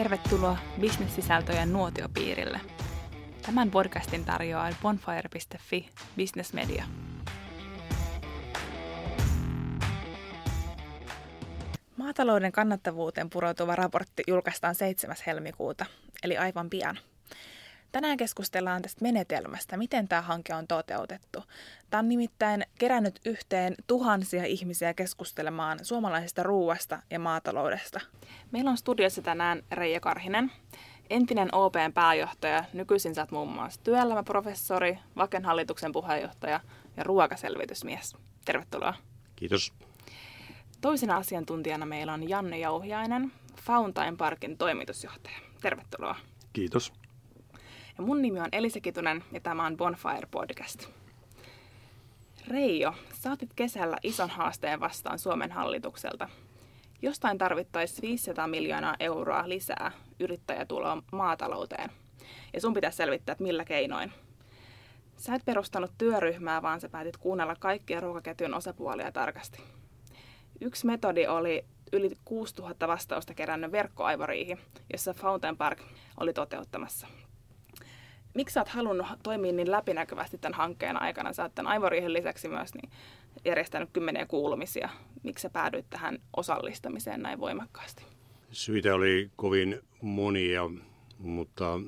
Tervetuloa bisnessisältöjen nuotiopiirille. Tämän podcastin tarjoaa bonfire.fi Business Media. Maatalouden kannattavuuteen pureutuva raportti julkaistaan 7. helmikuuta, eli aivan pian. Tänään keskustellaan tästä menetelmästä, miten tämä hanke on toteutettu. Tämä on nimittäin kerännyt yhteen tuhansia ihmisiä keskustelemaan suomalaisesta ruuasta ja maataloudesta. Meillä on studiossa tänään Reija Karhinen, entinen OPn pääjohtaja, nykyisin sä oot muun muassa työelämäprofessori, Vaken hallituksen puheenjohtaja ja ruokaselvitysmies. Tervetuloa. Kiitos. Toisena asiantuntijana meillä on Janne Jouhiainen, Fountain Parkin toimitusjohtaja. Tervetuloa. Kiitos. Ja mun nimi on Elisa Kitunen ja tämä on Bonfire Podcast. Reijo, saatit kesällä ison haasteen vastaan Suomen hallitukselta. Jostain tarvittaisiin 500 miljoonaa euroa lisää yrittäjätuloa maatalouteen. Ja sun pitäisi selvittää, että millä keinoin. Sä et perustanut työryhmää, vaan sä päätit kuunnella kaikkia ruokaketjun osapuolia tarkasti. Yksi metodi oli yli 6000 vastausta kerännyt verkkoaivoriihi, jossa Fountain Park oli toteuttamassa. Miksi sä oot halunnut toimia niin läpinäkyvästi tämän hankkeen aikana? Sä oot tämän aivoriihen lisäksi myös niin järjestänyt kymmeniä kuulumisia. Miksi sä päädyit tähän osallistamiseen näin voimakkaasti? Syitä oli kovin monia, mutta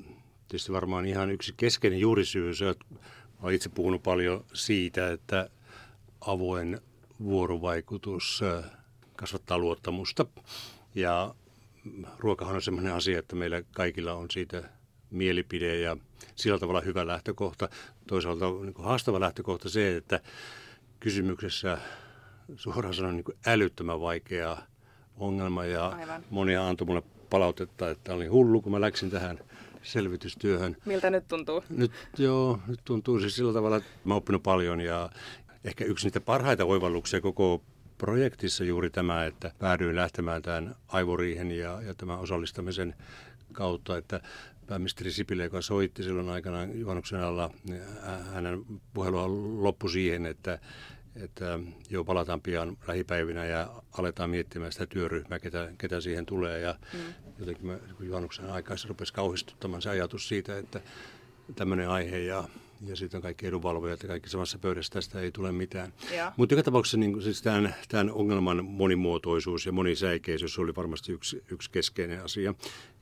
tietysti varmaan ihan yksi keskeinen juurisyy. Olen itse puhunut paljon siitä, että avoin vuorovaikutus kasvattaa luottamusta. Ja ruokahan on sellainen asia, että meillä kaikilla on siitä mielipide ja sillä tavalla hyvä lähtökohta. Toisaalta niin haastava lähtökohta se, että kysymyksessä suoraan sanoen niin älyttömän vaikea ongelma ja Aivan. monia antoi mulle palautetta, että olin hullu, kun mä läksin tähän selvitystyöhön. Miltä nyt tuntuu? Nyt joo, nyt tuntuu siis sillä tavalla, että mä oon oppinut paljon ja ehkä yksi niitä parhaita oivalluksia koko projektissa juuri tämä, että päädyin lähtemään tämän aivoriihen ja, ja tämän osallistamisen kautta, että pääministeri Sipilä, joka soitti silloin aikanaan juhannuksen alla, niin hänen puhelua loppui siihen, että, että jo palataan pian lähipäivinä ja aletaan miettimään sitä työryhmää, ketä, ketä siihen tulee. Ja mm. jotenkin mä, juhannuksen aikaisessa rupesi kauhistuttamaan se ajatus siitä, että tämmöinen aihe ja ja sitten kaikki edunvalvojat ja kaikki samassa pöydässä tästä ei tule mitään. Mutta joka tapauksessa niin, siis tämän, tämän ongelman monimuotoisuus ja monisäikeisyys oli varmasti yksi, yksi keskeinen asia.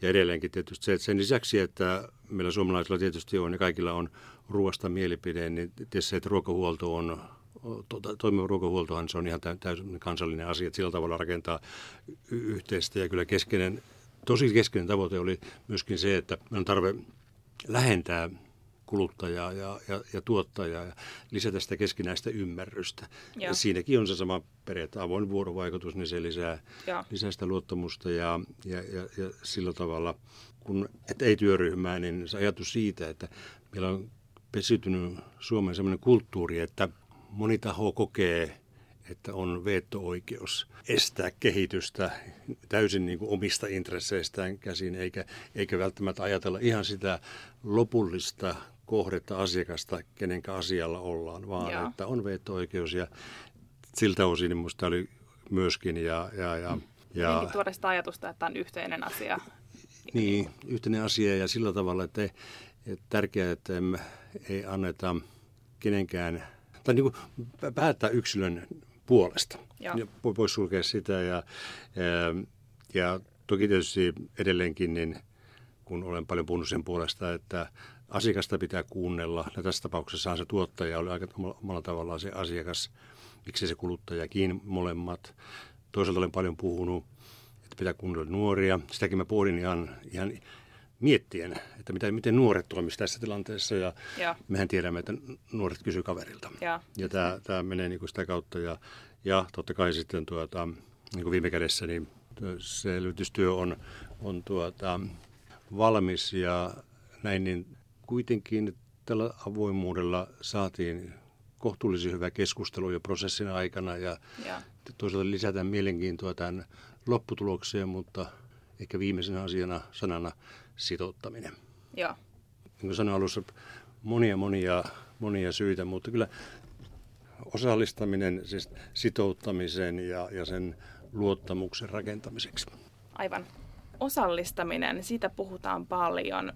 Ja edelleenkin tietysti se, että sen lisäksi, että meillä suomalaisilla tietysti on ja kaikilla on ruoasta mielipide, niin tietysti se, että ruokahuolto on tuota, toimiva ruokahuoltohan se on ihan täysin kansallinen asia, että sillä tavalla rakentaa yhteistä ja kyllä keskeinen, tosi keskeinen tavoite oli myöskin se, että meillä on tarve lähentää kuluttajaa ja, ja, ja tuottajaa ja lisätä sitä keskinäistä ymmärrystä. Ja siinäkin on se sama periaate, avoin vuorovaikutus, niin se lisää, lisää sitä luottamusta ja, ja, ja, ja sillä tavalla, kun et ei työryhmää, niin se ajatus siitä, että meillä on pesiytynyt Suomen sellainen kulttuuri, että moni taho kokee että on veto-oikeus estää kehitystä täysin niin kuin omista intresseistään käsin, eikä, eikä välttämättä ajatella ihan sitä lopullista kohdetta asiakasta, kenen asialla ollaan, vaan Joo. että on veto-oikeus ja siltä osin minusta oli myöskin. Ja, ja, ja, ja, tuoda sitä ajatusta, että on yhteinen asia. Niin, yhteinen asia ja sillä tavalla, että, että tärkeää, että emme, ei anneta kenenkään, tai niin kuin päättää yksilön puolesta. Joo. Voisi sulkea sitä ja, ja, ja toki tietysti edelleenkin, niin kun olen paljon puhunut sen puolesta, että asiakasta pitää kuunnella. Ja tässä tapauksessa se tuottaja oli aika omalla tavallaan se asiakas, miksi se kuluttajakin molemmat. Toisaalta olen paljon puhunut, että pitää kuunnella nuoria. Sitäkin mä pohdin ihan, ihan miettien, että mitä, miten nuoret toimisivat tässä tilanteessa. Ja, ja mehän tiedämme, että nuoret kysyvät kaverilta. Ja, ja tämä, tämä menee niin kuin sitä kautta. Ja, ja totta kai sitten tuota, niin kuin viime kädessä niin selvitystyö on, on tuota, valmis ja näin, niin kuitenkin tällä avoimuudella saatiin kohtuullisen hyvä keskustelu jo prosessin aikana ja, ja. toisaalta lisätään mielenkiintoa tämän lopputulokseen, mutta ehkä viimeisenä asiana sanana sitouttaminen. Joo. Niin kuin sanoin alussa, monia monia monia syitä, mutta kyllä osallistaminen, siis sitouttamisen ja, ja sen luottamuksen rakentamiseksi. Aivan. osallistaminen, siitä puhutaan paljon.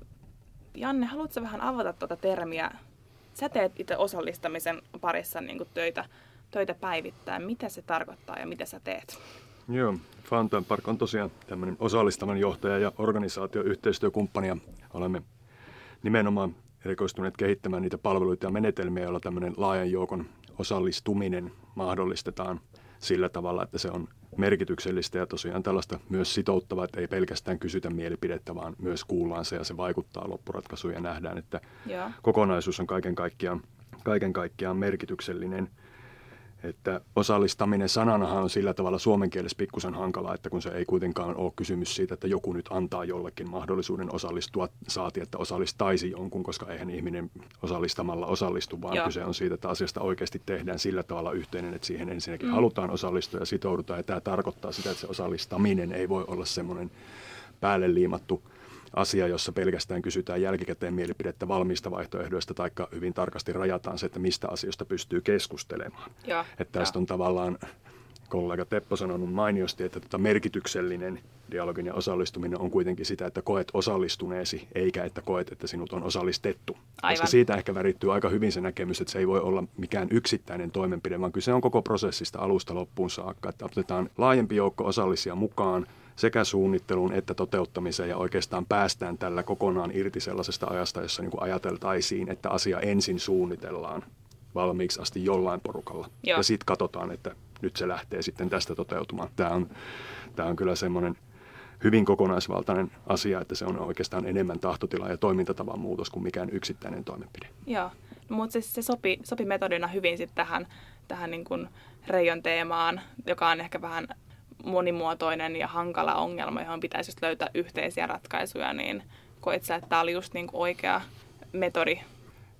Janne, haluatko vähän avata tuota termiä? Sä teet itse osallistamisen parissa niin kuin töitä, töitä päivittäin. Mitä se tarkoittaa ja mitä sä teet? Joo, Fountain Park on tosiaan tämmöinen osallistavan johtaja ja organisaatioyhteistyökumppani ja olemme nimenomaan erikoistuneet kehittämään niitä palveluita ja menetelmiä, joilla tämmöinen laajan joukon osallistuminen mahdollistetaan sillä tavalla, että se on merkityksellistä ja tosiaan tällaista myös sitouttavaa, että ei pelkästään kysytä mielipidettä, vaan myös kuullaan se ja se vaikuttaa loppuratkaisuun ja nähdään, että Joo. kokonaisuus on kaiken kaikkiaan, kaiken kaikkiaan merkityksellinen – että osallistaminen sananahan on sillä tavalla suomen kielessä pikkusen hankala, että kun se ei kuitenkaan ole kysymys siitä, että joku nyt antaa jollekin mahdollisuuden osallistua, saati, että osallistaisi jonkun, koska eihän ihminen osallistamalla osallistu, vaan Joo. kyse on siitä, että asiasta oikeasti tehdään sillä tavalla yhteinen, että siihen ensinnäkin mm. halutaan osallistua ja sitoudutaan. Ja tämä tarkoittaa sitä, että se osallistaminen ei voi olla semmoinen päälle liimattu asia, jossa pelkästään kysytään jälkikäteen mielipidettä valmiista vaihtoehdoista, tai hyvin tarkasti rajataan se, että mistä asioista pystyy keskustelemaan. Ja, että tästä ja. on tavallaan kollega Teppo sanonut mainiosti, että tota merkityksellinen dialogin ja osallistuminen on kuitenkin sitä, että koet osallistuneesi, eikä että koet, että sinut on osallistettu. Aivan. Koska siitä ehkä värittyy aika hyvin se näkemys, että se ei voi olla mikään yksittäinen toimenpide, vaan kyse on koko prosessista alusta loppuun saakka, että otetaan laajempi joukko osallisia mukaan, sekä suunnitteluun että toteuttamiseen ja oikeastaan päästään tällä kokonaan irti sellaisesta ajasta, jossa niin kuin ajateltaisiin, että asia ensin suunnitellaan valmiiksi asti jollain porukalla. Joo. Ja sitten katsotaan, että nyt se lähtee sitten tästä toteutumaan. Tämä on, tämä on kyllä semmoinen hyvin kokonaisvaltainen asia, että se on oikeastaan enemmän tahtotila ja toimintatavan muutos kuin mikään yksittäinen toimenpide. Joo, no, mutta se, se sopi, sopi metodina hyvin sitten tähän, tähän niin kuin Reijon teemaan, joka on ehkä vähän monimuotoinen ja hankala ongelma, johon pitäisi löytää yhteisiä ratkaisuja, niin koet sä, että tämä oli just niin kuin oikea metodi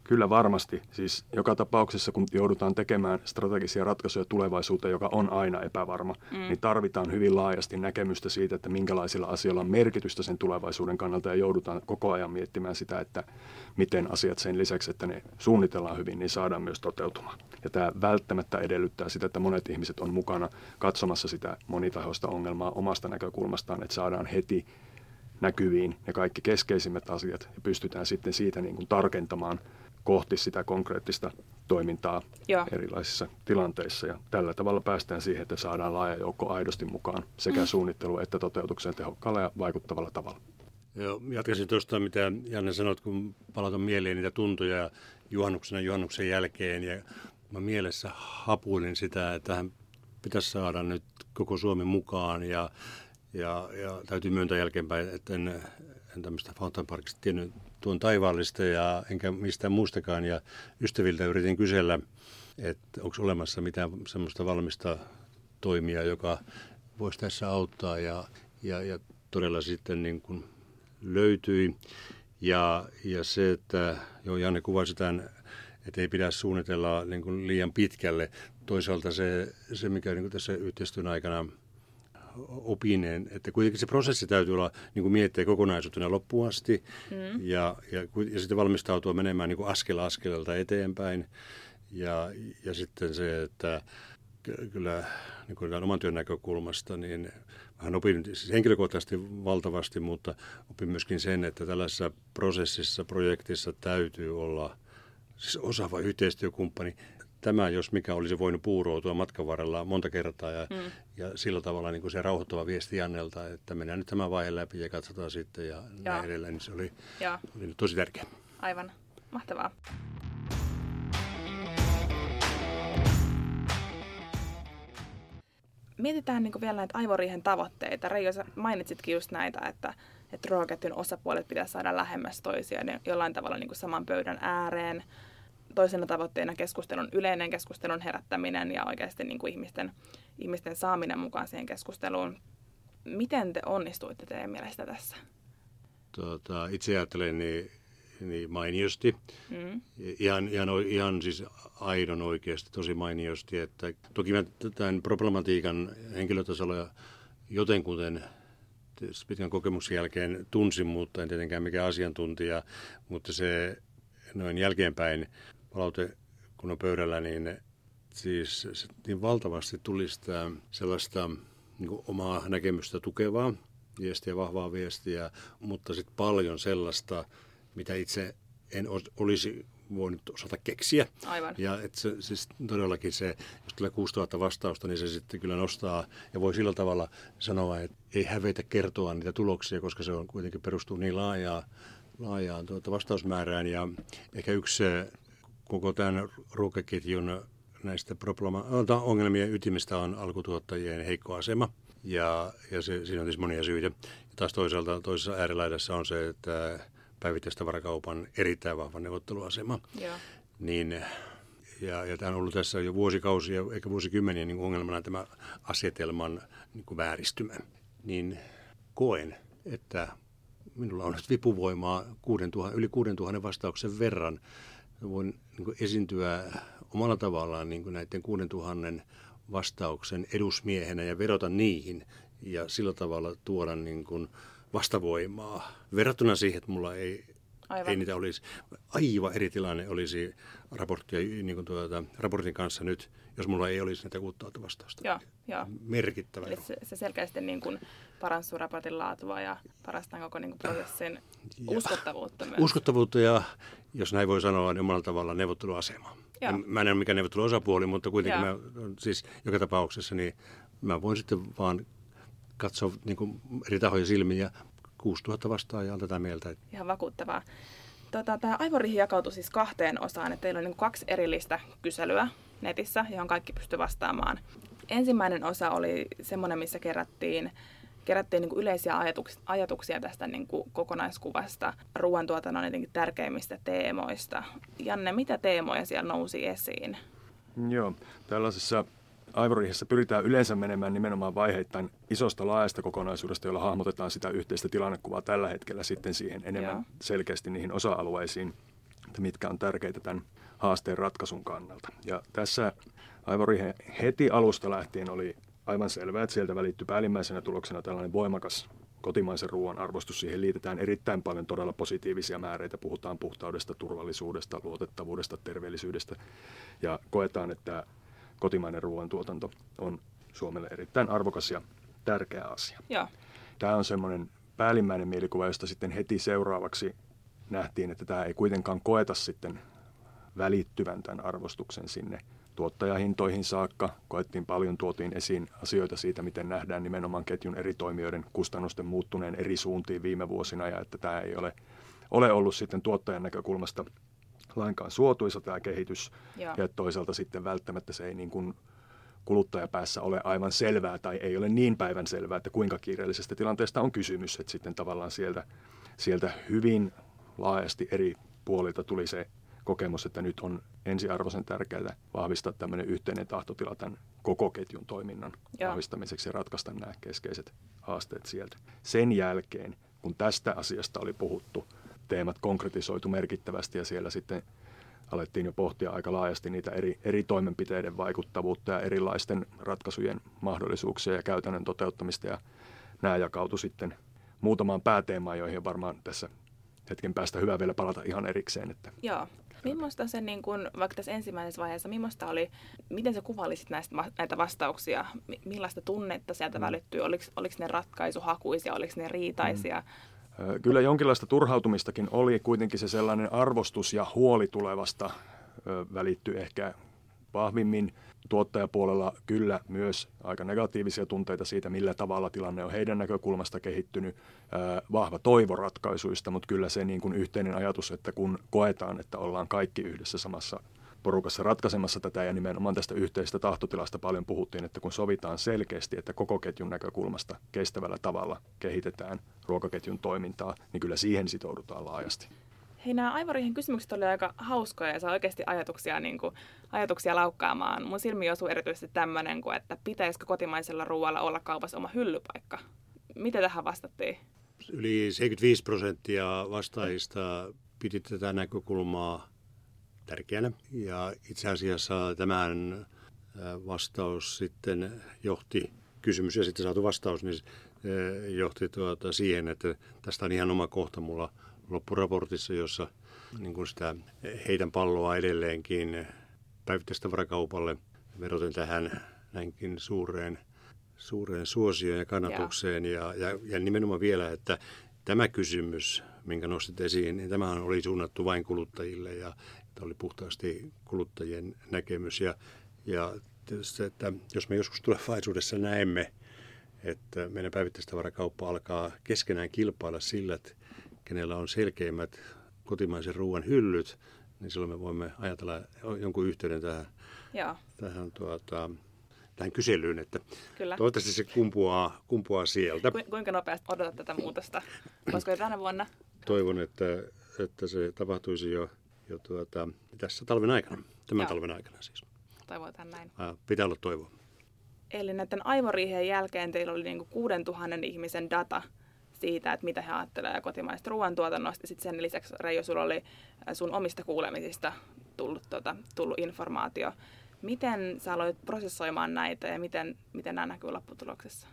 Kyllä varmasti. Siis joka tapauksessa, kun joudutaan tekemään strategisia ratkaisuja tulevaisuuteen, joka on aina epävarma, mm. niin tarvitaan hyvin laajasti näkemystä siitä, että minkälaisilla asioilla on merkitystä sen tulevaisuuden kannalta ja joudutaan koko ajan miettimään sitä, että miten asiat sen lisäksi, että ne suunnitellaan hyvin, niin saadaan myös toteutumaan. Ja tämä välttämättä edellyttää sitä, että monet ihmiset on mukana katsomassa sitä monitahoista ongelmaa omasta näkökulmastaan, että saadaan heti näkyviin ne kaikki keskeisimmät asiat ja pystytään sitten siitä niin kuin tarkentamaan kohti sitä konkreettista toimintaa Joo. erilaisissa tilanteissa. Ja tällä tavalla päästään siihen, että saadaan laaja joukko aidosti mukaan sekä mm. suunnittelu että toteutukseen tehokkaalla ja vaikuttavalla tavalla. Joo, jatkaisin tuosta, mitä Janne sanoit, kun palautan mieleen niitä tuntoja juhannuksena juhannuksen jälkeen. Ja mä mielessä hapuilin sitä, että tähän pitäisi saada nyt koko Suomen mukaan. Ja, ja, ja täytyy myöntää jälkeenpäin, että en, en tämmöistä Fountain Parkista tiennyt tuon taivaallista ja enkä mistään muustakaan. Ja ystäviltä yritin kysellä, että onko olemassa mitään semmoista valmista toimia, joka voisi tässä auttaa. Ja, ja, ja todella sitten niin kuin löytyi. Ja, ja se, että jo Janne kuvasi tämän, että ei pidä suunnitella niin kuin liian pitkälle. Toisaalta se, se mikä niin kuin tässä yhteistyön aikana – opineen, että kuitenkin se prosessi täytyy olla niin kuin miettiä kokonaisuutena loppuun asti mm. ja, ja, ja sitten valmistautua menemään niin kuin askel askeleelta eteenpäin. Ja, ja sitten se, että kyllä niin kuin oman työn näkökulmasta, niin vähän opin siis henkilökohtaisesti valtavasti, mutta opin myöskin sen, että tällaisessa prosessissa, projektissa täytyy olla siis osaava yhteistyökumppani tämä, jos mikä olisi voinut puuroutua matkan varrella monta kertaa ja, mm. ja sillä tavalla niin kuin se rauhoittava viesti Jannelta, että mennään nyt tämän vaiheen läpi ja katsotaan sitten ja, ja. näin edelleen, niin se oli, oli tosi tärkeä. Aivan, mahtavaa. Mietitään niin vielä näitä aivoriihen tavoitteita. Reijo, sä mainitsitkin just näitä, että, että ruokaketjun osapuolet pitäisi saada lähemmäs toisiaan jollain tavalla niin saman pöydän ääreen toisena tavoitteena keskustelun, yleinen keskustelun herättäminen ja oikeasti niin kuin ihmisten, ihmisten saaminen mukaan siihen keskusteluun. Miten te onnistuitte teidän mielestä tässä? Tota, itse ajattelen niin, niin mainiosti. Mm. Ihan, ihan, ihan siis aidon oikeasti, tosi mainiosti. Että toki mä tämän problematiikan henkilötasolla jotenkuten pitkän kokemuksen jälkeen tunsin, mutta en tietenkään mikään asiantuntija, mutta se noin jälkeenpäin palaute kun on pöydällä, niin siis niin valtavasti tuli sitä sellaista niin kuin omaa näkemystä tukevaa viestiä, vahvaa viestiä, mutta sitten paljon sellaista, mitä itse en olisi voinut osata keksiä. Aivan. Ja et se, siis todellakin se, jos tulee 6000 vastausta, niin se sitten kyllä nostaa ja voi sillä tavalla sanoa, että ei hävetä kertoa niitä tuloksia, koska se on kuitenkin perustuu niin laajaa, laajaan tuota vastausmäärään. Ja ehkä yksi koko tämän ruokaketjun näistä problema- ongelmien ytimistä on alkutuottajien heikko asema. Ja, ja se, siinä on siis monia syitä. Ja taas toisaalta toisessa äärilaidassa on se, että päivittäistavarakaupan erittäin vahva neuvotteluasema. Joo. Niin, ja, ja tämä on ollut tässä jo vuosikausia, eikä vuosikymmeniä niin ongelmana tämä asetelman niin kuin vääristymä. Niin koen, että minulla on nyt vipuvoimaa 6 000, yli 6000 vastauksen verran. Voin niin kuin esiintyä omalla tavallaan niin kuin näiden 6000 vastauksen edusmiehenä ja verota niihin ja sillä tavalla tuoda niin kuin vastavoimaa verrattuna siihen, että mulla ei, Aivan. ei niitä olisi. Aivan eri tilanne olisi raporttia, niin kuin tuota, raportin kanssa nyt, jos mulla ei olisi näitä uutta vastausta. Joo, joo. Merkittävä. Eli se, se selkeästi niin kuin parantuu raportin laatua ja parastaa koko niin kuin prosessin ja. uskottavuutta myös. Uskottavuutta ja, jos näin voi sanoa, niin omalla tavalla neuvotteluasema. En, mä en ole mikään neuvotteluosapuoli, mutta kuitenkin mä, siis joka tapauksessa niin mä voin sitten vaan katsoa niin kuin eri tahoja silmiin ja 6000 vastaajaa on tätä mieltä. Ihan vakuuttavaa. Tota, tämä aivorihi jakautui siis kahteen osaan, että teillä on niin kaksi erillistä kyselyä netissä, johon kaikki pystyy vastaamaan. Ensimmäinen osa oli semmoinen, missä kerättiin, kerättiin niin kuin yleisiä ajatuksia, ajatuksia tästä niin kuin kokonaiskuvasta, ruoantuotannon jotenkin tärkeimmistä teemoista. Janne, mitä teemoja siellä nousi esiin? Joo, tällaisessa Aivorihessa pyritään yleensä menemään nimenomaan vaiheittain isosta laajasta kokonaisuudesta, jolla hahmotetaan sitä yhteistä tilannekuvaa tällä hetkellä sitten siihen enemmän Joo. selkeästi niihin osa-alueisiin, että mitkä on tärkeitä tämän haasteen ratkaisun kannalta. Ja tässä Aivorihe heti alusta lähtien oli aivan selvää, että sieltä välittyy päällimmäisenä tuloksena tällainen voimakas kotimaisen ruoan arvostus. Siihen liitetään erittäin paljon todella positiivisia määreitä. Puhutaan puhtaudesta, turvallisuudesta, luotettavuudesta, terveellisyydestä. Ja koetaan, että kotimainen ruoantuotanto on Suomelle erittäin arvokas ja tärkeä asia. Ja. Tämä on semmoinen päällimmäinen mielikuva, josta sitten heti seuraavaksi nähtiin, että tämä ei kuitenkaan koeta sitten välittyvän tämän arvostuksen sinne tuottajahintoihin saakka. Koettiin paljon, tuotiin esiin asioita siitä, miten nähdään nimenomaan ketjun eri toimijoiden kustannusten muuttuneen eri suuntiin viime vuosina ja että tämä ei ole, ole ollut sitten tuottajan näkökulmasta lainkaan suotuisa tämä kehitys. Ja, ja toisaalta sitten välttämättä se ei niin kuin kuluttajapäässä ole aivan selvää tai ei ole niin päivän selvää, että kuinka kiireellisestä tilanteesta on kysymys. Että sitten tavallaan sieltä, sieltä hyvin laajasti eri puolilta tuli se kokemus, että nyt on ensiarvoisen tärkeää vahvistaa tämmöinen yhteinen tahtotila tämän koko ketjun toiminnan Joo. vahvistamiseksi ja ratkaista nämä keskeiset haasteet sieltä. Sen jälkeen, kun tästä asiasta oli puhuttu, teemat konkretisoitu merkittävästi ja siellä sitten alettiin jo pohtia aika laajasti niitä eri, eri toimenpiteiden vaikuttavuutta ja erilaisten ratkaisujen mahdollisuuksia ja käytännön toteuttamista. Ja nämä jakautui sitten muutamaan pääteemaan, joihin varmaan tässä hetken päästä hyvä vielä palata ihan erikseen. Että Joo. Millaista se, niin kun, vaikka tässä ensimmäisessä vaiheessa, millaista oli, miten sä kuvailisit näistä, näitä vastauksia? Millaista tunnetta sieltä mm. välittyy? Oliko, oliko ne ratkaisuhakuisia, oliko ne riitaisia? Mm. Kyllä jonkinlaista turhautumistakin oli, kuitenkin se sellainen arvostus ja huoli tulevasta välittyi ehkä vahvimmin. Tuottajapuolella kyllä myös aika negatiivisia tunteita siitä, millä tavalla tilanne on heidän näkökulmasta kehittynyt. Vahva toivo ratkaisuista, mutta kyllä se niin kuin yhteinen ajatus, että kun koetaan, että ollaan kaikki yhdessä samassa porukassa ratkaisemassa tätä ja nimenomaan tästä yhteisestä tahtotilasta paljon puhuttiin, että kun sovitaan selkeästi, että koko ketjun näkökulmasta kestävällä tavalla kehitetään ruokaketjun toimintaa, niin kyllä siihen sitoudutaan laajasti. Hei, nämä Aivorihin kysymykset oli aika hauskoja ja saa oikeasti ajatuksia, niin kuin, ajatuksia laukkaamaan. Mun silmiin osuu erityisesti tämmöinen, että pitäisikö kotimaisella ruoalla olla kaupassa oma hyllypaikka. Mitä tähän vastattiin? Yli 75 prosenttia vastaajista piti tätä näkökulmaa tärkeänä. Ja itse asiassa tämän vastaus sitten johti, kysymys ja sitten saatu vastaus, niin johti tuota siihen, että tästä on ihan oma kohta mulla loppuraportissa, jossa niin kuin sitä heidän palloa edelleenkin päivittäistä varakaupalle veroten tähän näinkin suureen suureen suosioon ja kannatukseen. Ja, ja, ja nimenomaan vielä, että tämä kysymys, minkä nostit esiin, niin tämähän oli suunnattu vain kuluttajille ja tämä oli puhtaasti kuluttajien näkemys. Ja, ja tietysti, että jos me joskus tulevaisuudessa näemme, että meidän päivittäistavarakauppa alkaa keskenään kilpailla sillä, että kenellä on selkeimmät kotimaisen ruoan hyllyt, niin silloin me voimme ajatella jonkun yhteyden tähän, Joo. tähän, tuota, tähän kyselyyn, että Kyllä. toivottavasti se kumpuaa, kumpuaa sieltä. Ku, kuinka nopeasti odotat tätä muutosta? Voisiko jo tänä vuonna? Toivon, että, että se tapahtuisi jo, jo tuota, tässä talven aikana, tämän Joo. talven aikana siis. Toivotaan näin. Pitää olla toivoa. Eli näiden aivoriihien jälkeen teillä oli niin 6000 ihmisen data siitä, että mitä he ajattelevat kotimaista ruoantuotannosta. Sitten sen lisäksi, Reijo, sulla oli sun omista kuulemisista tullut, tuota, tullut informaatio. Miten sä aloit prosessoimaan näitä ja miten, miten nämä näkyy lopputuloksessa?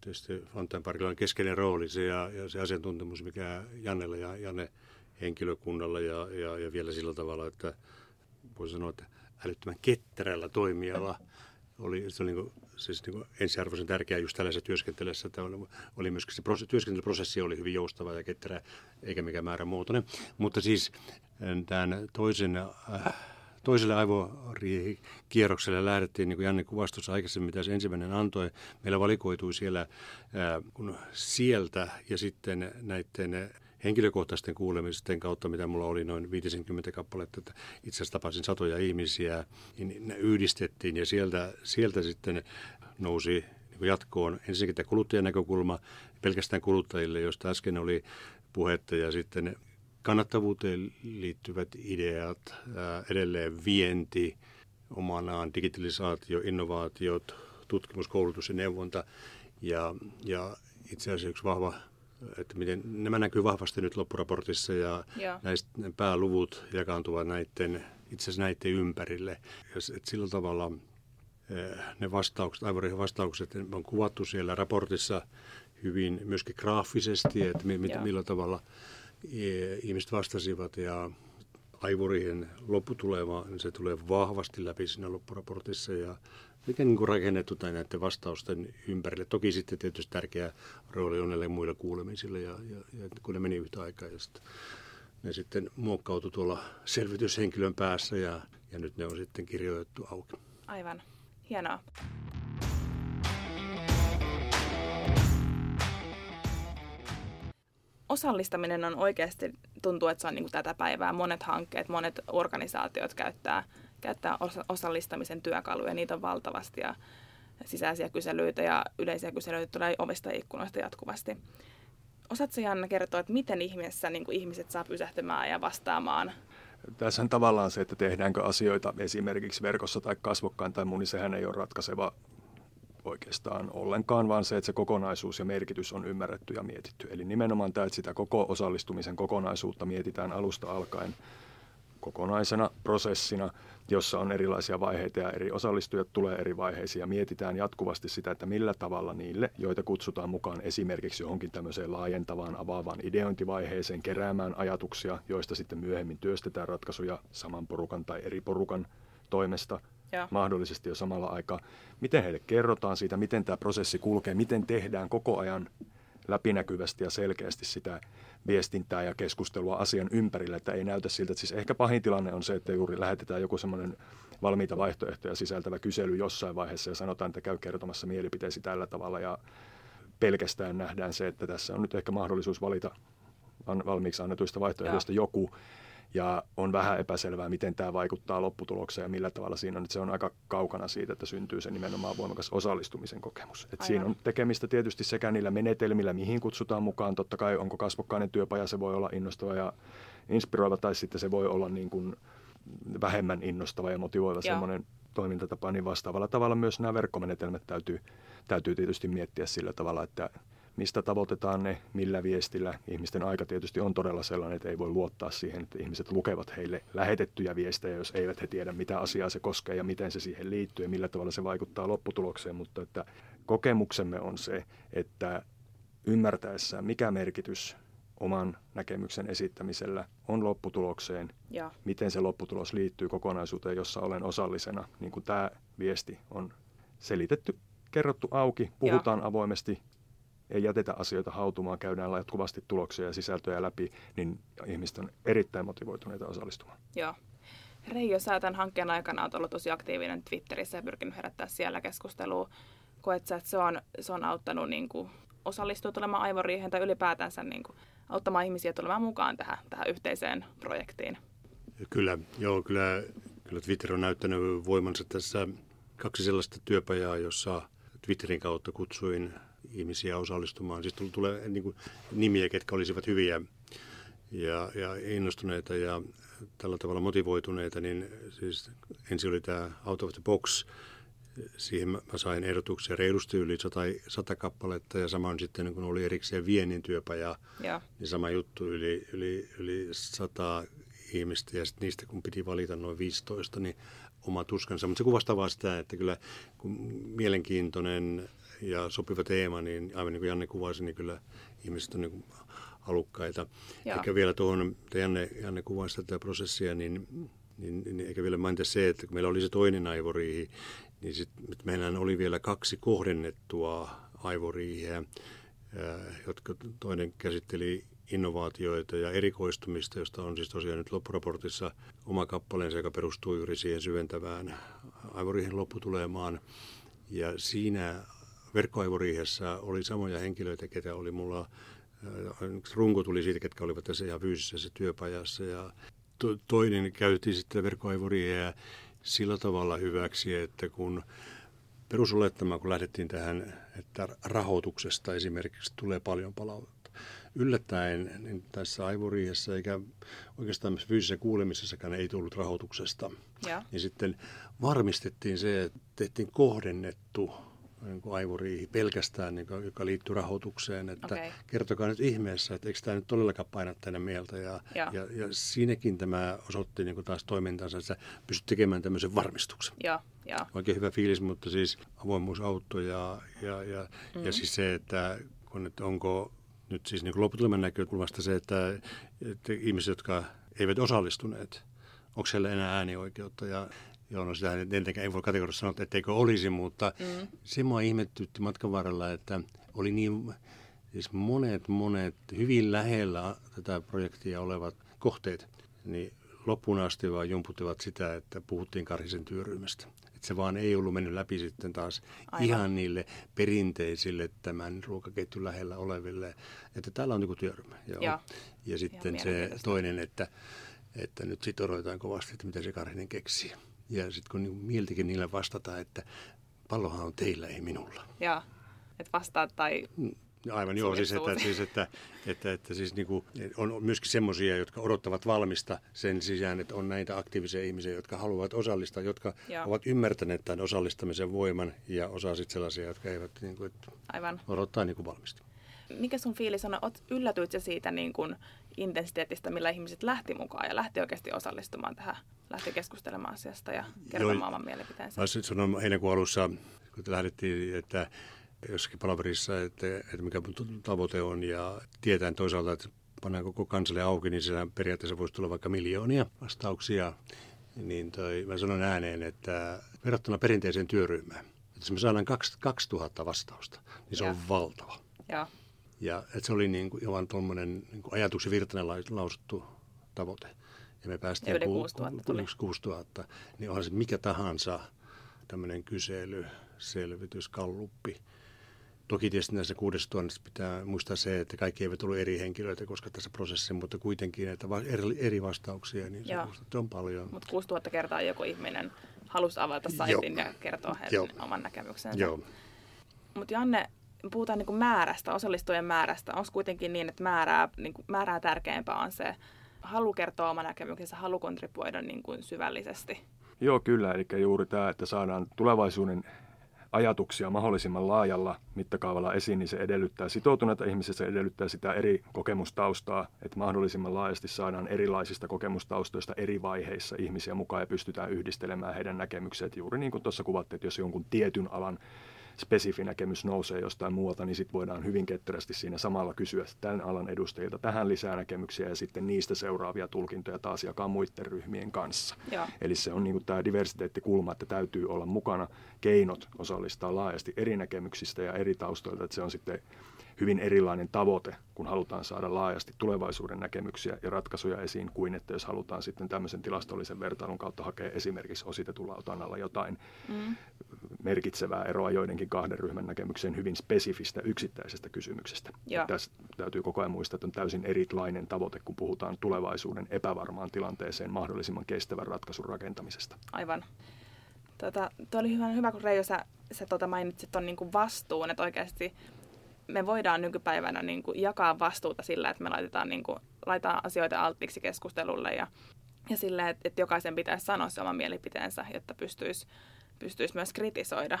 Tietysti Fontaineparkilla on keskeinen rooli se ja, ja se asiantuntemus, mikä Jannella ja Janne henkilökunnalla ja, ja, ja vielä sillä tavalla, että voisi sanoa, että älyttömän ketterällä toimijalla oli, se oli niin siis niin ensiarvoisen tärkeää just tällaisessa työskentelyssä, että oli, oli myöskin se prosessi, työskentelyprosessi oli hyvin joustava ja ketterä, eikä mikään määrä muotoinen. Mutta siis tämän toisen äh, toiselle aivoriihikierrokselle lähdettiin, niin kuin Janne kuvasi tuossa aikaisemmin, mitä se ensimmäinen antoi. Meillä valikoitui siellä kun sieltä ja sitten näiden henkilökohtaisten kuulemisten kautta, mitä mulla oli noin 50 kappaletta, että itse asiassa tapasin satoja ihmisiä, niin ne yhdistettiin ja sieltä, sieltä sitten nousi niin jatkoon ensinnäkin tämä kuluttajan näkökulma pelkästään kuluttajille, josta äsken oli puhetta ja sitten kannattavuuteen liittyvät ideat, edelleen vienti, omanaan digitalisaatio, innovaatiot, tutkimus, koulutus ja neuvonta. Ja, ja itse asiassa yksi vahva, että miten nämä näkyy vahvasti nyt loppuraportissa ja Joo. näistä pääluvut jakaantuvat näiden, itse asiassa näiden ympärille. Ja, että sillä tavalla ne vastaukset, aivorihin vastaukset on kuvattu siellä raportissa hyvin myöskin graafisesti, että mi, millä tavalla – ihmiset vastasivat ja aivorihin lopputulema, niin se tulee vahvasti läpi siinä loppuraportissa ja miten niin rakennettu tai näiden vastausten ympärille. Toki sitten tietysti tärkeä rooli on näille muille kuulemisille ja, ja, ja kun ne meni yhtä aikaa ja sitten ne sitten muokkautui tuolla selvityshenkilön päässä ja, ja nyt ne on sitten kirjoitettu auki. Aivan. Hienoa. osallistaminen on oikeasti, tuntuu, että se on niin kuin tätä päivää. Monet hankkeet, monet organisaatiot käyttää, käyttää osallistamisen työkaluja, niitä on valtavasti ja sisäisiä kyselyitä ja yleisiä kyselyitä tulee ovista ja ikkunoista jatkuvasti. Osaatko Janna kertoa, että miten ihmeessä niin kuin ihmiset saa pysähtymään ja vastaamaan tässä on tavallaan se, että tehdäänkö asioita esimerkiksi verkossa tai kasvokkain tai muu, niin sehän ei ole ratkaiseva oikeastaan ollenkaan, vaan se, että se kokonaisuus ja merkitys on ymmärretty ja mietitty. Eli nimenomaan tämä, että sitä koko osallistumisen kokonaisuutta mietitään alusta alkaen kokonaisena prosessina, jossa on erilaisia vaiheita ja eri osallistujat tulee eri vaiheisiin ja mietitään jatkuvasti sitä, että millä tavalla niille, joita kutsutaan mukaan esimerkiksi johonkin tämmöiseen laajentavaan, avaavaan ideointivaiheeseen, keräämään ajatuksia, joista sitten myöhemmin työstetään ratkaisuja saman porukan tai eri porukan toimesta – Joo. mahdollisesti jo samalla aikaa. Miten heille kerrotaan siitä, miten tämä prosessi kulkee, miten tehdään koko ajan läpinäkyvästi ja selkeästi sitä viestintää ja keskustelua asian ympärillä, että ei näytä siltä, että siis ehkä pahin tilanne on se, että juuri lähetetään joku semmoinen valmiita vaihtoehtoja sisältävä kysely jossain vaiheessa ja sanotaan, että käy kertomassa mielipiteesi tällä tavalla ja pelkästään nähdään se, että tässä on nyt ehkä mahdollisuus valita valmiiksi annetuista vaihtoehdoista joku, ja on vähän epäselvää, miten tämä vaikuttaa lopputulokseen ja millä tavalla siinä on. Että se on aika kaukana siitä, että syntyy se nimenomaan voimakas osallistumisen kokemus. Että siinä on tekemistä tietysti sekä niillä menetelmillä, mihin kutsutaan mukaan. Totta kai onko kasvokkainen työpaja, se voi olla innostava ja inspiroiva, tai sitten se voi olla niin kuin vähemmän innostava ja motivoiva semmoinen toimintatapa, niin vastaavalla tavalla myös nämä verkkomenetelmät täytyy, täytyy tietysti miettiä sillä tavalla, että mistä tavoitetaan ne, millä viestillä. Ihmisten aika tietysti on todella sellainen, että ei voi luottaa siihen, että ihmiset lukevat heille lähetettyjä viestejä, jos eivät he tiedä, mitä asiaa se koskee ja miten se siihen liittyy ja millä tavalla se vaikuttaa lopputulokseen. Mutta että kokemuksemme on se, että ymmärtäessään, mikä merkitys oman näkemyksen esittämisellä on lopputulokseen, ja. miten se lopputulos liittyy kokonaisuuteen, jossa olen osallisena, niin kuin tämä viesti on selitetty kerrottu auki, puhutaan Joo. avoimesti, ei jätetä asioita hautumaan, käydään jatkuvasti tuloksia ja sisältöjä läpi, niin ihmiset on erittäin motivoituneita osallistumaan. Joo. Reijo, sä tämän hankkeen aikana olet ollut tosi aktiivinen Twitterissä ja pyrkinyt herättää siellä keskustelua. Koet sä, että se on, se on auttanut niin kuin, osallistua tulemaan aivoriihen tai ylipäätänsä niin kuin, auttamaan ihmisiä tulemaan mukaan tähän, tähän yhteiseen projektiin? Kyllä, joo, kyllä, kyllä Twitter on näyttänyt voimansa tässä kaksi sellaista työpajaa, jossa Twitterin kautta kutsuin ihmisiä osallistumaan. Siis tulee niin kuin, nimiä, ketkä olisivat hyviä ja, ja innostuneita ja tällä tavalla motivoituneita, niin siis ensin oli tämä Out of the Box. Siihen mä sain ehdotuksia reilusti yli sata, sata kappaletta ja samoin sitten kun oli erikseen viennin työpaja, ja. niin sama juttu yli, yli, yli sata ihmistä ja sitten niistä kun piti valita noin 15, niin oma tuskansa. Mutta se kuvastaa vaan sitä, että kyllä kun mielenkiintoinen ja sopiva teema, niin aivan niin kuin Janne kuvasi, niin kyllä ihmiset on niin halukkaita. Joo. Eikä vielä tuohon, mitä Janne, Janne kuvasi tätä prosessia, niin, niin, niin eikä vielä mainita se, että kun meillä oli se toinen aivoriihi, niin sit, meillä oli vielä kaksi kohdennettua aivoriihiä, jotka toinen käsitteli innovaatioita ja erikoistumista, josta on siis tosiaan nyt loppuraportissa oma kappaleensa, joka perustuu juuri siihen syventävään aivoriihen lopputulemaan. Ja siinä verkkoaivoriihessä oli samoja henkilöitä, ketä oli mulla runko tuli siitä, ketkä olivat tässä ihan fyysisessä työpajassa ja to, toinen käytti sitten verkkoaivoriiheä sillä tavalla hyväksi, että kun perusolettama, kun lähdettiin tähän, että rahoituksesta esimerkiksi tulee paljon palautetta. Yllättäen niin tässä aivoriihessä eikä oikeastaan fyysisessä kuulemisessakaan ei tullut rahoituksesta. Ja. Niin sitten varmistettiin se, että tehtiin kohdennettu niin kuin aivoriihi pelkästään, niin kuin, joka liittyy rahoitukseen. Että okay. Kertokaa nyt ihmeessä, että eikö tämä nyt todellakaan paina tänne mieltä. Ja, ja. ja, ja siinäkin tämä osoitti niin kuin taas toimintansa, että pystyt tekemään tämmöisen varmistuksen. Ja, ja. Oikein hyvä fiilis, mutta siis avoimuus auttoi ja, ja, ja, mm-hmm. ja siis se, että kun, että onko nyt siis niin lopputuleman näkökulmasta se, että, että ihmiset, jotka eivät osallistuneet, onko siellä enää äänioikeutta ja Joo, no sitä tietenkään ei voi kategorisesti sanoa, etteikö olisi, mutta mm. se mua ihmettytti matkan varrella, että oli niin siis monet, monet hyvin lähellä tätä projektia olevat kohteet, niin loppuun asti vaan jumputtivat sitä, että puhuttiin Karhisen työryhmästä. Että se vaan ei ollut mennyt läpi sitten taas Aivan. ihan niille perinteisille tämän ruokaketjun lähellä oleville, että täällä on joku työryhmä. Joo. Ja, ja sitten se toinen, että, että nyt sitten odotetaan kovasti, että mitä se Karhinen keksii. Ja sitten kun niin mieltikin niille vastata, että pallohan on teillä, ei minulla. Joo, että vastaa tai... Mm, aivan joo, siis että, siis, että, että, että siis niin kuin, on myöskin semmoisia, jotka odottavat valmista sen sisään, että on näitä aktiivisia ihmisiä, jotka haluavat osallistaa, jotka joo. ovat ymmärtäneet tämän osallistamisen voiman ja osa sitten sellaisia, jotka eivät niin kuin, että Aivan. odottaa niin kuin valmista. Mikä sun fiilis on? Yllätyit siitä niin kuin intensiteetistä, millä ihmiset lähti mukaan ja lähti oikeasti osallistumaan tähän, lähti keskustelemaan asiasta ja kertomaan oman mielipiteensä. Mä sanoin heinäkuun alussa, kun lähdettiin, että jossakin palaverissa, että, että mikä tavoite on ja tietään toisaalta, että pannaan koko kansalle auki, niin siellä periaatteessa voisi tulla vaikka miljoonia vastauksia. Niin toi, mä sanon ääneen, että verrattuna perinteiseen työryhmään, että jos me saadaan 2000 vastausta, niin se ja. on valtava. Ja. Ja että se oli niin kuin, vaan tuommoinen niin ajatuksen virtainen lausuttu tavoite. Ja me päästiin yli 6000 tuli. 6000. Niin onhan se mikä tahansa tämmöinen kysely, selvitys, kalluppi. Toki tietysti näissä kuudessa tuhannessa pitää muistaa se, että kaikki eivät ole eri henkilöitä koska tässä prosessissa, mutta kuitenkin että eri, vastauksia, niin se on paljon. Mutta 6000 kertaa joku ihminen halusi avata saitin Joo. ja kertoa heidän oman näkemyksensä. Joo. Mutta Janne, puhutaan niin kuin määrästä, osallistujien määrästä, onko kuitenkin niin, että määrää, niin kuin, määrää tärkeämpää on se halu kertoa oma näkemyksensä, halu kontribuoida niin kuin syvällisesti? Joo, kyllä. Eli juuri tämä, että saadaan tulevaisuuden ajatuksia mahdollisimman laajalla mittakaavalla esiin, niin se edellyttää sitoutuneita ihmisiä, se edellyttää sitä eri kokemustaustaa, että mahdollisimman laajasti saadaan erilaisista kokemustaustoista eri vaiheissa ihmisiä mukaan ja pystytään yhdistelemään heidän näkemykset juuri niin kuin tuossa kuvattiin, että jos jonkun tietyn alan spesifi näkemys nousee jostain muualta, niin sitten voidaan hyvin ketterästi siinä samalla kysyä tämän alan edustajilta tähän lisää näkemyksiä ja sitten niistä seuraavia tulkintoja taas jakaa muiden ryhmien kanssa. Joo. Eli se on niin tämä diversiteettikulma, että täytyy olla mukana keinot osallistaa laajasti eri näkemyksistä ja eri taustoilta, että se on sitten hyvin erilainen tavoite, kun halutaan saada laajasti tulevaisuuden näkemyksiä ja ratkaisuja esiin, kuin että jos halutaan sitten tämmöisen tilastollisen vertailun kautta hakea esimerkiksi ositetulla otannalla jotain mm. merkitsevää eroa joidenkin kahden ryhmän näkemykseen hyvin spesifistä yksittäisestä kysymyksestä. Tässä täytyy koko ajan muistaa, että on täysin erilainen tavoite, kun puhutaan tulevaisuuden epävarmaan tilanteeseen mahdollisimman kestävän ratkaisun rakentamisesta. Aivan. Tota, tuo oli hyvä, hyvä kun Reijo, sä, sä tota mainitsit tuon niin vastuun, että oikeasti me voidaan nykypäivänä niin kuin jakaa vastuuta sillä, että me laitetaan, niin kuin, laitetaan asioita alttiiksi keskustelulle ja, ja sillä, että, että jokaisen pitäisi sanoa se oma mielipiteensä, jotta pystyisi, pystyisi myös kritisoida.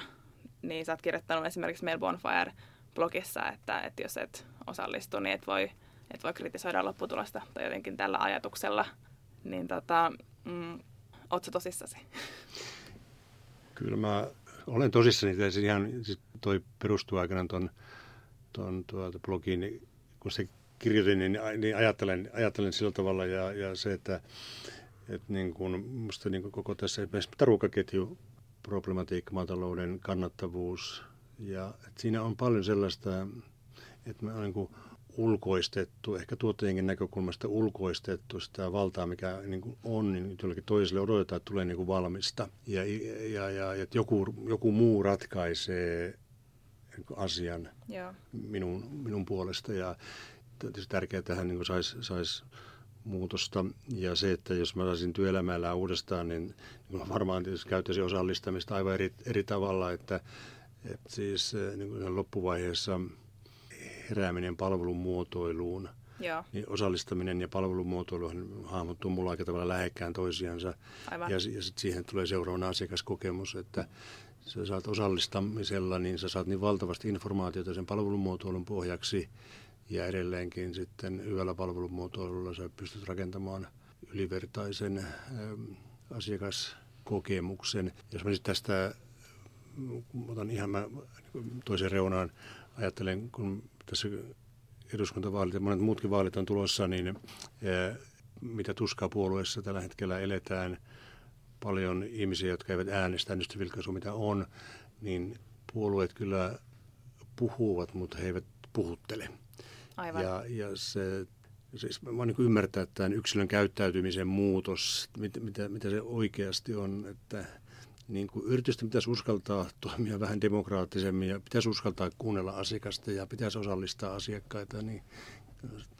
Niin sä oot kirjoittanut esimerkiksi meillä Bonfire-blogissa, että, että jos et osallistu, niin et voi, et voi kritisoida lopputulosta tai jotenkin tällä ajatuksella. Niin tota, mm, ootko tosissasi? Kyllä mä olen tosissani. Ihan, siis toi perustuu aikanaan tuon tuon tuota blogiin, niin kun se kirjoitin, niin, niin ajattelen, ajattelen sillä tavalla ja, ja se, että, että niin kuin, musta niin kuin koko tässä esimerkiksi ruokaketju problematiikka, maatalouden kannattavuus ja että siinä on paljon sellaista, että me on niin kuin ulkoistettu, ehkä tuottajienkin näkökulmasta ulkoistettu sitä valtaa, mikä niin on, niin jollekin toiselle odotetaan, että tulee niin kuin valmista. Ja, ja, ja, ja että joku, joku muu ratkaisee asian Joo. Minun, minun puolesta. Ja tietysti tärkeää tähän niin saisi sais muutosta. Ja se, että jos mä saisin työelämällä uudestaan, niin, niin varmaan tietysti käyttäisin osallistamista aivan eri, eri tavalla. Että, että siis eh, niin kuin loppuvaiheessa herääminen palvelun muotoiluun – Joo. niin osallistaminen ja palvelumuotoilu hahmottuu mulla aika tavalla lähekkään toisiansa. Aivan. Ja, ja sitten siihen tulee seuraavana asiakaskokemus, että sä saat osallistamisella, niin sä saat niin valtavasti informaatiota sen palvelumuotoilun pohjaksi ja edelleenkin sitten hyvällä palvelumuotoilulla sä pystyt rakentamaan ylivertaisen ä, asiakaskokemuksen. Jos mä sitten tästä otan ihan mä toisen reunaan, ajattelen, kun tässä eduskuntavaalit ja monet muutkin vaalit on tulossa, niin äh, mitä tuskaa puolueessa tällä hetkellä eletään – paljon ihmisiä, jotka eivät äänestä äänestysvilkaisu, mitä on, niin puolueet kyllä puhuvat, mutta he eivät puhuttele. Aivan. Ja, ja se, siis mä niin ymmärtää että tämän yksilön käyttäytymisen muutos, mit, mitä, mitä se oikeasti on, että niin kuin yritysten pitäisi uskaltaa toimia vähän demokraattisemmin ja pitäisi uskaltaa kuunnella asiakasta ja pitäisi osallistaa asiakkaita, niin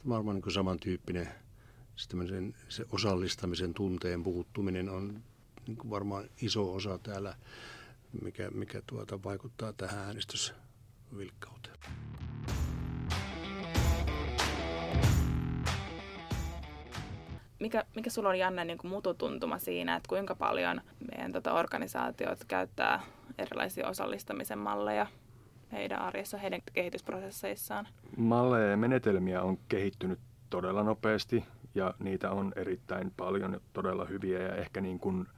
varmaan niin samantyyppinen se osallistamisen tunteen puuttuminen on niin kuin varmaan iso osa täällä, mikä, mikä tuota vaikuttaa tähän äänestysvilkkauteen. Mikä, mikä sulla on Janne niin mututuntuma siinä, että kuinka paljon meidän tota, organisaatiot käyttää erilaisia osallistamisen malleja heidän arjessa, heidän kehitysprosesseissaan? Malleja ja menetelmiä on kehittynyt todella nopeasti ja niitä on erittäin paljon todella hyviä ja ehkä niin kuin –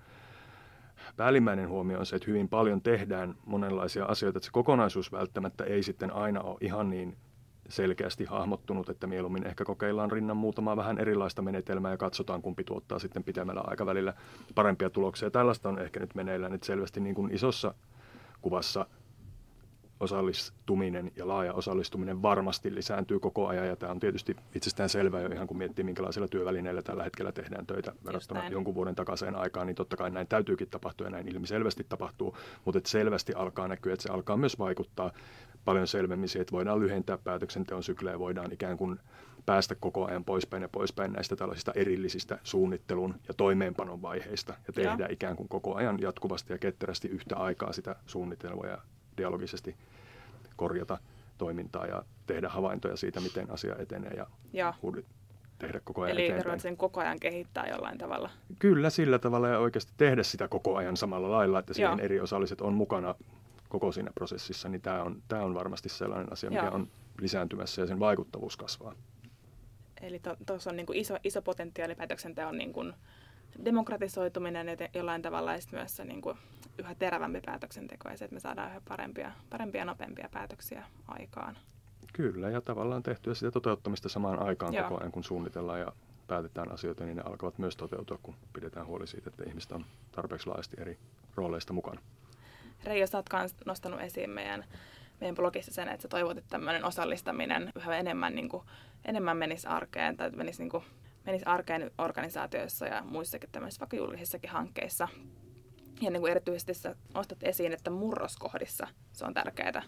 päällimmäinen huomio on se, että hyvin paljon tehdään monenlaisia asioita, että se kokonaisuus välttämättä ei sitten aina ole ihan niin selkeästi hahmottunut, että mieluummin ehkä kokeillaan rinnan muutamaa vähän erilaista menetelmää ja katsotaan, kumpi tuottaa sitten pitemmällä aikavälillä parempia tuloksia. Tällaista on ehkä nyt meneillään, että selvästi niin kuin isossa kuvassa osallistuminen ja laaja osallistuminen varmasti lisääntyy koko ajan. Ja tämä on tietysti itsestään selvää jo ihan kun miettii, minkälaisilla työvälineillä tällä hetkellä tehdään töitä verrattuna jonkun vuoden takaiseen aikaan, niin totta kai näin täytyykin tapahtua ja näin ilmiselvästi tapahtuu. Mutta että selvästi alkaa näkyä, että se alkaa myös vaikuttaa paljon selvemmin siihen, että voidaan lyhentää päätöksenteon syklejä, voidaan ikään kuin päästä koko ajan poispäin ja poispäin näistä tällaisista erillisistä suunnittelun ja toimeenpanon vaiheista ja tehdä ja. ikään kuin koko ajan jatkuvasti ja ketterästi yhtä aikaa sitä suunnittelua ja dialogisesti korjata toimintaa ja tehdä havaintoja siitä, miten asia etenee ja, ja. tehdä koko ajan Eli eteenpäin. sen koko ajan kehittää jollain tavalla. Kyllä, sillä tavalla ja oikeasti tehdä sitä koko ajan samalla lailla, että siihen eri osalliset on mukana koko siinä prosessissa, niin tämä on, tämä on varmasti sellainen asia, mikä Joo. on lisääntymässä ja sen vaikuttavuus kasvaa. Eli tuossa to, on niin kuin iso, iso potentiaali päätöksenteon niin kuin demokratisoituminen ja jollain tavalla myös se niin kuin yhä terävämpi päätöksenteko ja se, että me saadaan yhä parempia, parempia ja nopeampia päätöksiä aikaan. Kyllä, ja tavallaan tehtyä sitä toteuttamista samaan aikaan Joo. koko ajan, kun suunnitellaan ja päätetään asioita, niin ne alkavat myös toteutua, kun pidetään huoli siitä, että ihmiset on tarpeeksi laajasti eri rooleista mukana. Reijo, sä oot nostanut esiin meidän, meidän blogissa sen, että sä toivot, että tämmöinen osallistaminen yhä enemmän, niin kuin, enemmän menisi arkeen tai menisi, niin kuin, menisi arkeen organisaatioissa ja muissakin tämmöisissä vaikka julkisissakin hankkeissa. Ja niin kuin erityisesti sä nostat esiin, että murroskohdissa se on tärkeää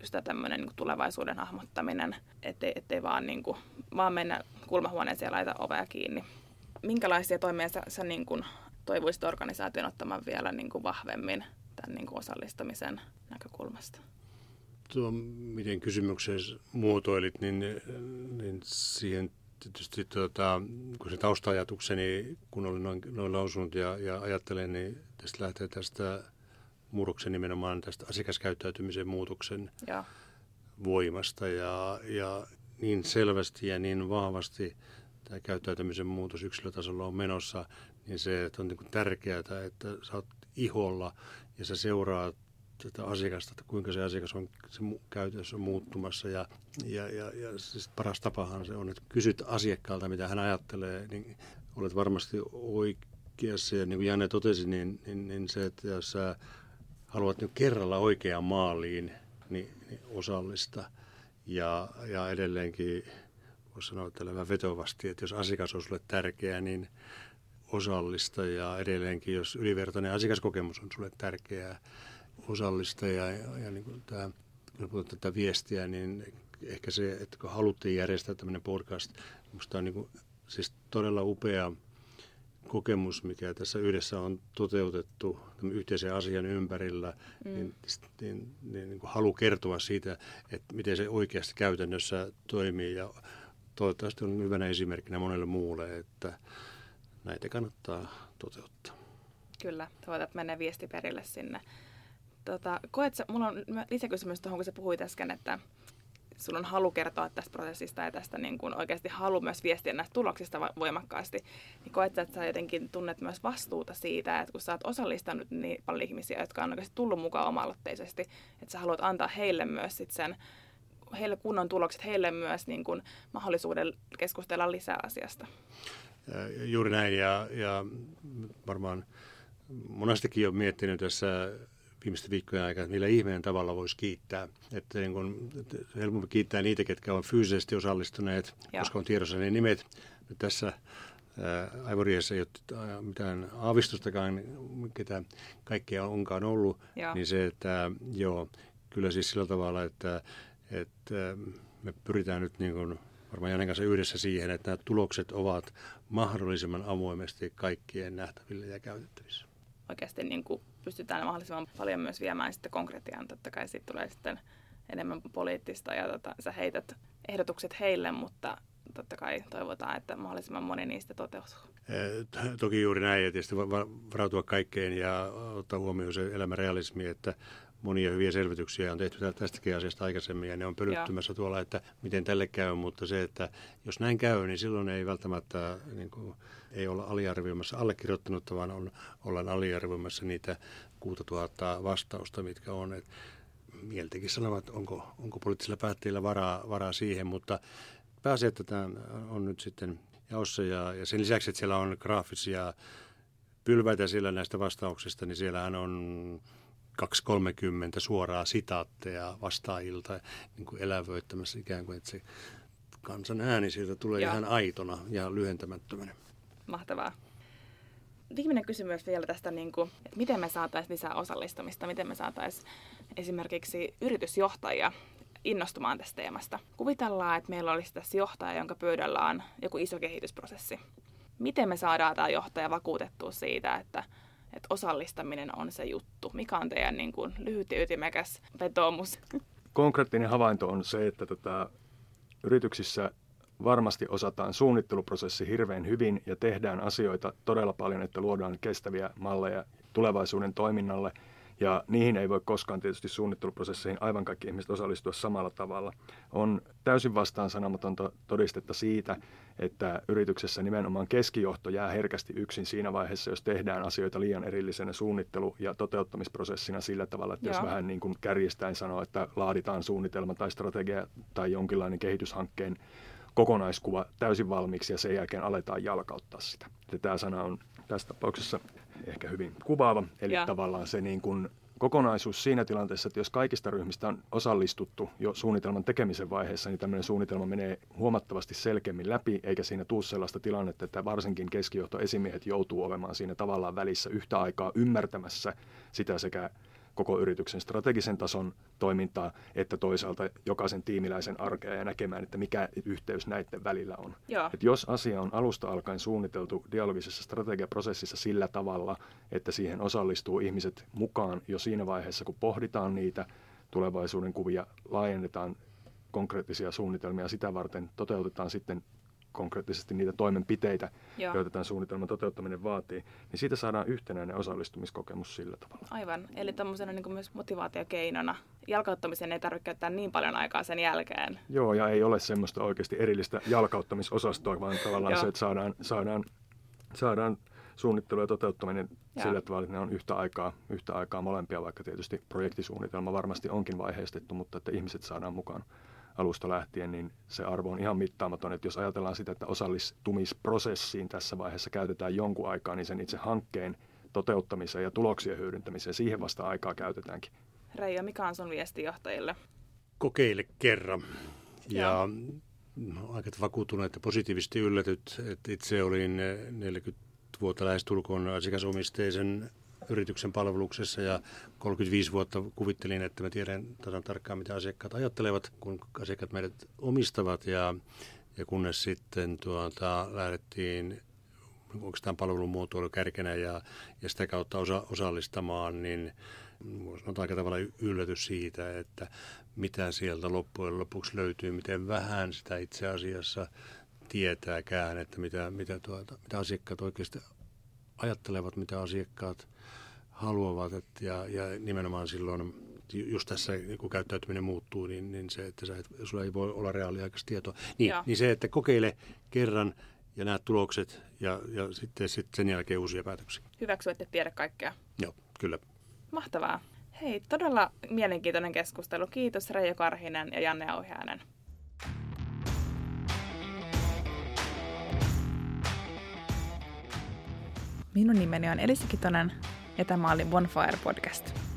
just tämmöinen niin tulevaisuuden hahmottaminen, ettei, ettei vaan, niin kuin, vaan mennä kulmahuoneeseen ja laita ovea kiinni. Minkälaisia toimia sä, sä niin kuin, toivoisit organisaation ottamaan vielä niin kuin vahvemmin tämän niin kuin osallistamisen näkökulmasta? Tuo, miten kysymyksen muotoilit, niin, niin siihen tietysti tuota, kun se taustaajatukseni, kun olen noin, noin lausunut ja, ja ajattelen, niin tästä lähtee tästä murroksen nimenomaan tästä asiakaskäyttäytymisen muutoksen ja. voimasta ja, ja niin selvästi ja niin vahvasti tämä käyttäytymisen muutos yksilötasolla on menossa, niin se että on niin tärkeää, että sä oot iholla ja sä seuraat tätä asiakasta, että kuinka se asiakas on se käytössä on muuttumassa. Ja, ja, ja, ja siis paras tapahan se on, että kysyt asiakkaalta, mitä hän ajattelee, niin olet varmasti oikeassa. Ja niin kuin Janne totesi, niin, niin, niin se, että jos sä haluat nyt kerralla oikeaan maaliin, niin, niin osallista. Ja, ja edelleenkin voisi sanoa että vetovasti, että jos asiakas on sinulle tärkeä, niin osallista ja edelleenkin, jos ylivertainen asiakaskokemus on sinulle tärkeää, osallista ja, ja, ja niin kuin tämä, kun tätä viestiä, niin ehkä se, että kun haluttiin järjestää tämmöinen podcast, minusta on niin kuin, siis todella upea kokemus, mikä tässä yhdessä on toteutettu yhteisen asian ympärillä, mm. niin, niin, niin, niin kuin halu kertoa siitä, että miten se oikeasti käytännössä toimii ja toivottavasti on hyvänä esimerkkinä monelle muulle, että näitä kannattaa toteuttaa. Kyllä, toivotaan, että menee viesti perille sinne. Tota, koet sä, mulla on lisäkysymys tuohon, kun sä puhuit äsken, että sulla on halu kertoa tästä prosessista ja tästä niin kuin oikeasti halu myös viestiä näistä tuloksista voimakkaasti, niin koet että sä jotenkin tunnet myös vastuuta siitä, että kun sä oot osallistanut niin paljon ihmisiä, jotka on oikeasti tullut mukaan oma-aloitteisesti, että sä haluat antaa heille myös sit sen heille kunnon tulokset, heille myös niin kuin mahdollisuuden keskustella lisää asiasta. Juuri näin ja, ja varmaan monestikin olen miettinyt tässä viimeisten viikkojen aikana, että millä ihmeen tavalla voisi kiittää. Että niin kun, että helpompi kiittää niitä, ketkä on fyysisesti osallistuneet, ja. koska on tiedossa ne nimet. Nyt tässä Aivoriessa ei ole mitään aavistustakaan, ketä kaikkea onkaan ollut, ja. niin se, että joo, kyllä siis sillä tavalla, että, että me pyritään nyt niin kuin varmaan Janen kanssa yhdessä siihen, että nämä tulokset ovat mahdollisimman avoimesti kaikkien nähtävillä ja käytettävissä. Oikeasti niin kuin pystytään mahdollisimman paljon myös viemään sitten konkretiaan. Totta kai siitä tulee sitten enemmän poliittista ja tota, sä heität ehdotukset heille, mutta totta kai toivotaan, että mahdollisimman moni niistä toteutuu. Toki juuri näin, ja tietysti varautua kaikkeen ja ottaa huomioon se elämän realismi, että monia hyviä selvityksiä on tehty tästäkin asiasta aikaisemmin ja ne on pölyttymässä tuolla, että miten tälle käy, mutta se, että jos näin käy, niin silloin ei välttämättä niin kuin, ei olla aliarvioimassa allekirjoittanutta, vaan on, ollaan aliarvioimassa niitä 6000 vastausta, mitkä on. Et mieltäkin sanovat, onko, onko poliittisilla päättäjillä varaa, varaa siihen, mutta pääsee, että tämä on nyt sitten jaossa ja, ja sen lisäksi, että siellä on graafisia pylväitä siellä näistä vastauksista, niin siellähän on 230 suoraa sitaatteja vastaajilta niin kuin elävöittämässä ikään kuin, että se kansan ääni sieltä tulee Joo. ihan aitona ja lyhentämättömänä. Mahtavaa. Viimeinen kysymys vielä tästä, niin kuin, että miten me saataisiin lisää osallistumista, miten me saataisiin esimerkiksi yritysjohtajia innostumaan tästä teemasta. Kuvitellaan, että meillä olisi tässä johtaja, jonka pöydällä on joku iso kehitysprosessi. Miten me saadaan tämä johtaja vakuutettua siitä, että että osallistaminen on se juttu. Mikä on teidän niin kuin, lyhyt ja ytimekäs vetoomus? Konkreettinen havainto on se, että tota, yrityksissä varmasti osataan suunnitteluprosessi hirveän hyvin ja tehdään asioita todella paljon, että luodaan kestäviä malleja tulevaisuuden toiminnalle. Ja niihin ei voi koskaan tietysti suunnitteluprosesseihin aivan kaikki ihmiset osallistua samalla tavalla. On täysin vastaan sanomatonta todistetta siitä, että yrityksessä nimenomaan keskijohto jää herkästi yksin siinä vaiheessa, jos tehdään asioita liian erillisenä suunnittelu- ja toteuttamisprosessina sillä tavalla, että Joo. jos vähän niin kuin kärjistäen sanoo, että laaditaan suunnitelma tai strategia tai jonkinlainen kehityshankkeen kokonaiskuva täysin valmiiksi ja sen jälkeen aletaan jalkauttaa sitä. Ja tämä sana on tässä tapauksessa ehkä hyvin kuvaava, eli ja. tavallaan se niin kuin kokonaisuus siinä tilanteessa, että jos kaikista ryhmistä on osallistuttu jo suunnitelman tekemisen vaiheessa, niin tämmöinen suunnitelma menee huomattavasti selkeämmin läpi, eikä siinä tule sellaista tilannetta, että varsinkin keskijohtoesimiehet joutuu olemaan siinä tavallaan välissä yhtä aikaa ymmärtämässä sitä sekä koko yrityksen strategisen tason toimintaa, että toisaalta jokaisen tiimiläisen arkea ja näkemään, että mikä yhteys näiden välillä on. Et jos asia on alusta alkaen suunniteltu dialogisessa strategiaprosessissa sillä tavalla, että siihen osallistuu ihmiset mukaan jo siinä vaiheessa, kun pohditaan niitä tulevaisuuden kuvia, laajennetaan konkreettisia suunnitelmia sitä varten, toteutetaan sitten konkreettisesti niitä toimenpiteitä, Joo. joita tämän suunnitelman toteuttaminen vaatii, niin siitä saadaan yhtenäinen osallistumiskokemus sillä tavalla. Aivan, eli tämmöisenä niin myös motivaatiokeinona. Jalkauttamisen ei tarvitse käyttää niin paljon aikaa sen jälkeen. Joo, ja ei ole semmoista oikeasti erillistä jalkauttamisosastoa, vaan tavallaan se, että saadaan, saadaan, saadaan suunnittelu ja toteuttaminen Joo. sillä tavalla, että ne on yhtä aikaa, yhtä aikaa molempia, vaikka tietysti projektisuunnitelma varmasti onkin vaiheistettu, mutta että ihmiset saadaan mukaan alusta lähtien, niin se arvo on ihan mittaamaton. Että jos ajatellaan sitä, että osallistumisprosessiin tässä vaiheessa käytetään jonkun aikaa, niin sen itse hankkeen toteuttamiseen ja tuloksien hyödyntämiseen, siihen vasta aikaa käytetäänkin. Reijo, mikä on sun viesti johtajille? Kokeile kerran. Ja aika vakuuttunut, että positiivisesti yllätyt, että itse olin 40 vuotta lähestulkoon asiakasomisteisen yrityksen palveluksessa ja 35 vuotta kuvittelin, että mä tiedän tasan tarkkaan, mitä asiakkaat ajattelevat, kun asiakkaat meidät omistavat. Ja, ja kunnes sitten tuota, lähdettiin oikeastaan palvelumuotoilu kärkenä ja, ja sitä kautta osa, osallistamaan, niin on aika tavalla yllätys siitä, että mitä sieltä loppujen lopuksi löytyy, miten vähän sitä itse asiassa tietääkään, että mitä, mitä, tuota, mitä asiakkaat oikeasti ajattelevat, mitä asiakkaat haluavat. Et, ja, ja nimenomaan silloin, just tässä kun käyttäytyminen muuttuu, niin, niin se, että sä et, sulla ei voi olla reaaliaikaista tietoa. Niin, niin se, että kokeile kerran ja näet tulokset ja, ja sitten sit sen jälkeen uusia päätöksiä. Hyväksy, että tiedä kaikkea. Joo, kyllä. Mahtavaa. Hei, todella mielenkiintoinen keskustelu. Kiitos Reijo Karhinen ja Janne Auhiainen. Minun nimeni on Elisa Kitonen ja tämä oli Bonfire Podcast.